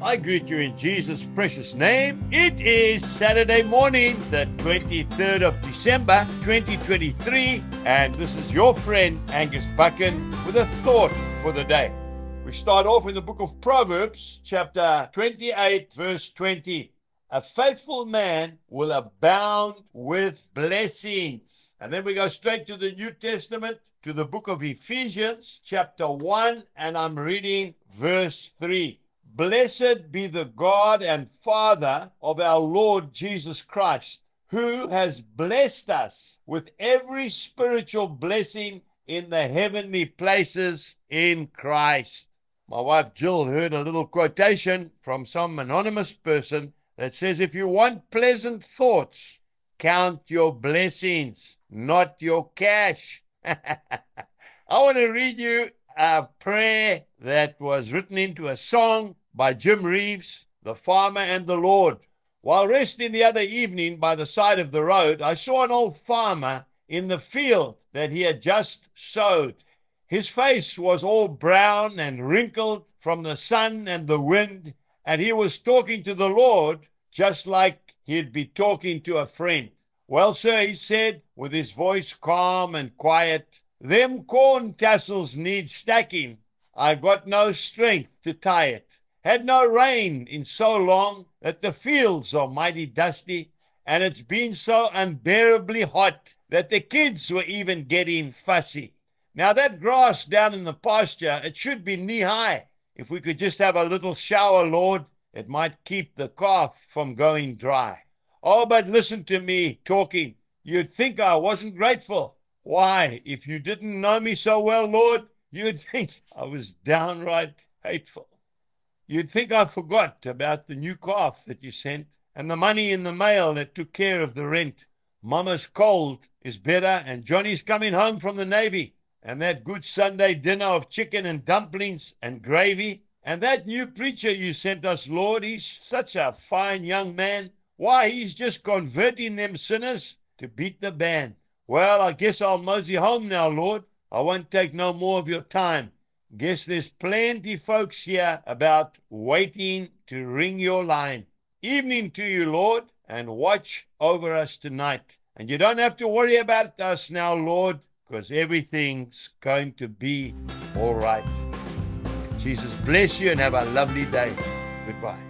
I greet you in Jesus' precious name. It is Saturday morning, the 23rd of December, 2023, and this is your friend Angus Buchan with a thought for the day. We start off in the book of Proverbs, chapter 28, verse 20. A faithful man will abound with blessings. And then we go straight to the New Testament, to the book of Ephesians, chapter 1, and I'm reading verse 3. Blessed be the God and Father of our Lord Jesus Christ, who has blessed us with every spiritual blessing in the heavenly places in Christ. My wife Jill heard a little quotation from some anonymous person that says, If you want pleasant thoughts, count your blessings, not your cash. I want to read you a prayer that was written into a song by Jim Reeves, The Farmer and the Lord. While resting the other evening by the side of the road, I saw an old farmer in the field that he had just sowed. His face was all brown and wrinkled from the sun and the wind, and he was talking to the Lord just like he'd be talking to a friend. Well, sir, he said, with his voice calm and quiet, them corn tassels need stacking. I've got no strength to tie it had no rain in so long that the fields are mighty dusty, and it's been so unbearably hot that the kids were even getting fussy. Now, that grass down in the pasture, it should be knee high. If we could just have a little shower, Lord, it might keep the calf from going dry. Oh, but listen to me talking. You'd think I wasn't grateful. Why, if you didn't know me so well, Lord, you'd think I was downright hateful. You'd think I forgot about the new calf that you sent and the money in the mail that took care of the rent. Mama's cold is better, and Johnny's coming home from the Navy. And that good Sunday dinner of chicken and dumplings and gravy. And that new preacher you sent us, Lord, he's such a fine young man. Why, he's just converting them sinners to beat the band. Well, I guess I'll mosey home now, Lord. I won't take no more of your time. Guess there's plenty folks here about waiting to ring your line. Evening to you, Lord, and watch over us tonight. And you don't have to worry about us now, Lord, because everything's going to be all right. Jesus bless you and have a lovely day. Goodbye.